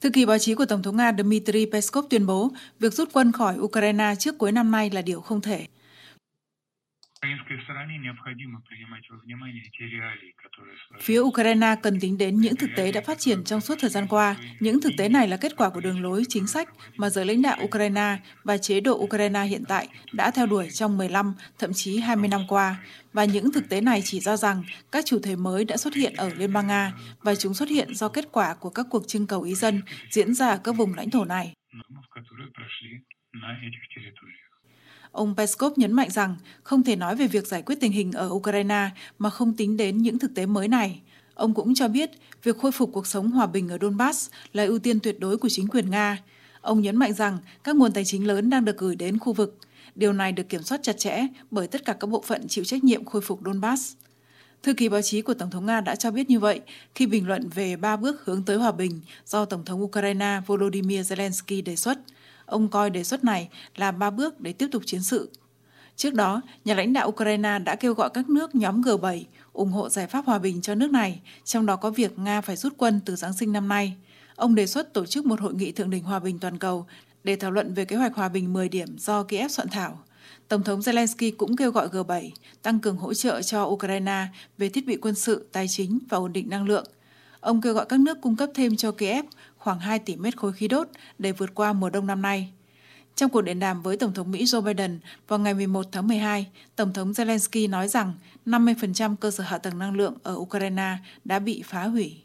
Thư ký báo chí của Tổng thống Nga Dmitry Peskov tuyên bố việc rút quân khỏi Ukraine trước cuối năm nay là điều không thể. Phía Ukraine cần tính đến những thực tế đã phát triển trong suốt thời gian qua. Những thực tế này là kết quả của đường lối chính sách mà giới lãnh đạo Ukraine và chế độ Ukraine hiện tại đã theo đuổi trong 15, thậm chí 20 năm qua. Và những thực tế này chỉ ra rằng các chủ thể mới đã xuất hiện ở Liên bang Nga và chúng xuất hiện do kết quả của các cuộc trưng cầu ý dân diễn ra ở các vùng lãnh thổ này. Ông Peskov nhấn mạnh rằng không thể nói về việc giải quyết tình hình ở Ukraine mà không tính đến những thực tế mới này. Ông cũng cho biết việc khôi phục cuộc sống hòa bình ở Donbass là ưu tiên tuyệt đối của chính quyền Nga. Ông nhấn mạnh rằng các nguồn tài chính lớn đang được gửi đến khu vực. Điều này được kiểm soát chặt chẽ bởi tất cả các bộ phận chịu trách nhiệm khôi phục Donbass. Thư ký báo chí của Tổng thống Nga đã cho biết như vậy khi bình luận về ba bước hướng tới hòa bình do Tổng thống Ukraine Volodymyr Zelensky đề xuất – Ông coi đề xuất này là ba bước để tiếp tục chiến sự. Trước đó, nhà lãnh đạo Ukraine đã kêu gọi các nước nhóm G7 ủng hộ giải pháp hòa bình cho nước này, trong đó có việc Nga phải rút quân từ Giáng sinh năm nay. Ông đề xuất tổ chức một hội nghị thượng đỉnh hòa bình toàn cầu để thảo luận về kế hoạch hòa bình 10 điểm do Kiev soạn thảo. Tổng thống Zelensky cũng kêu gọi G7 tăng cường hỗ trợ cho Ukraine về thiết bị quân sự, tài chính và ổn định năng lượng. Ông kêu gọi các nước cung cấp thêm cho Kiev khoảng 2 tỷ mét khối khí đốt để vượt qua mùa đông năm nay. Trong cuộc điện đàm với Tổng thống Mỹ Joe Biden vào ngày 11 tháng 12, Tổng thống Zelensky nói rằng 50% cơ sở hạ tầng năng lượng ở Ukraine đã bị phá hủy.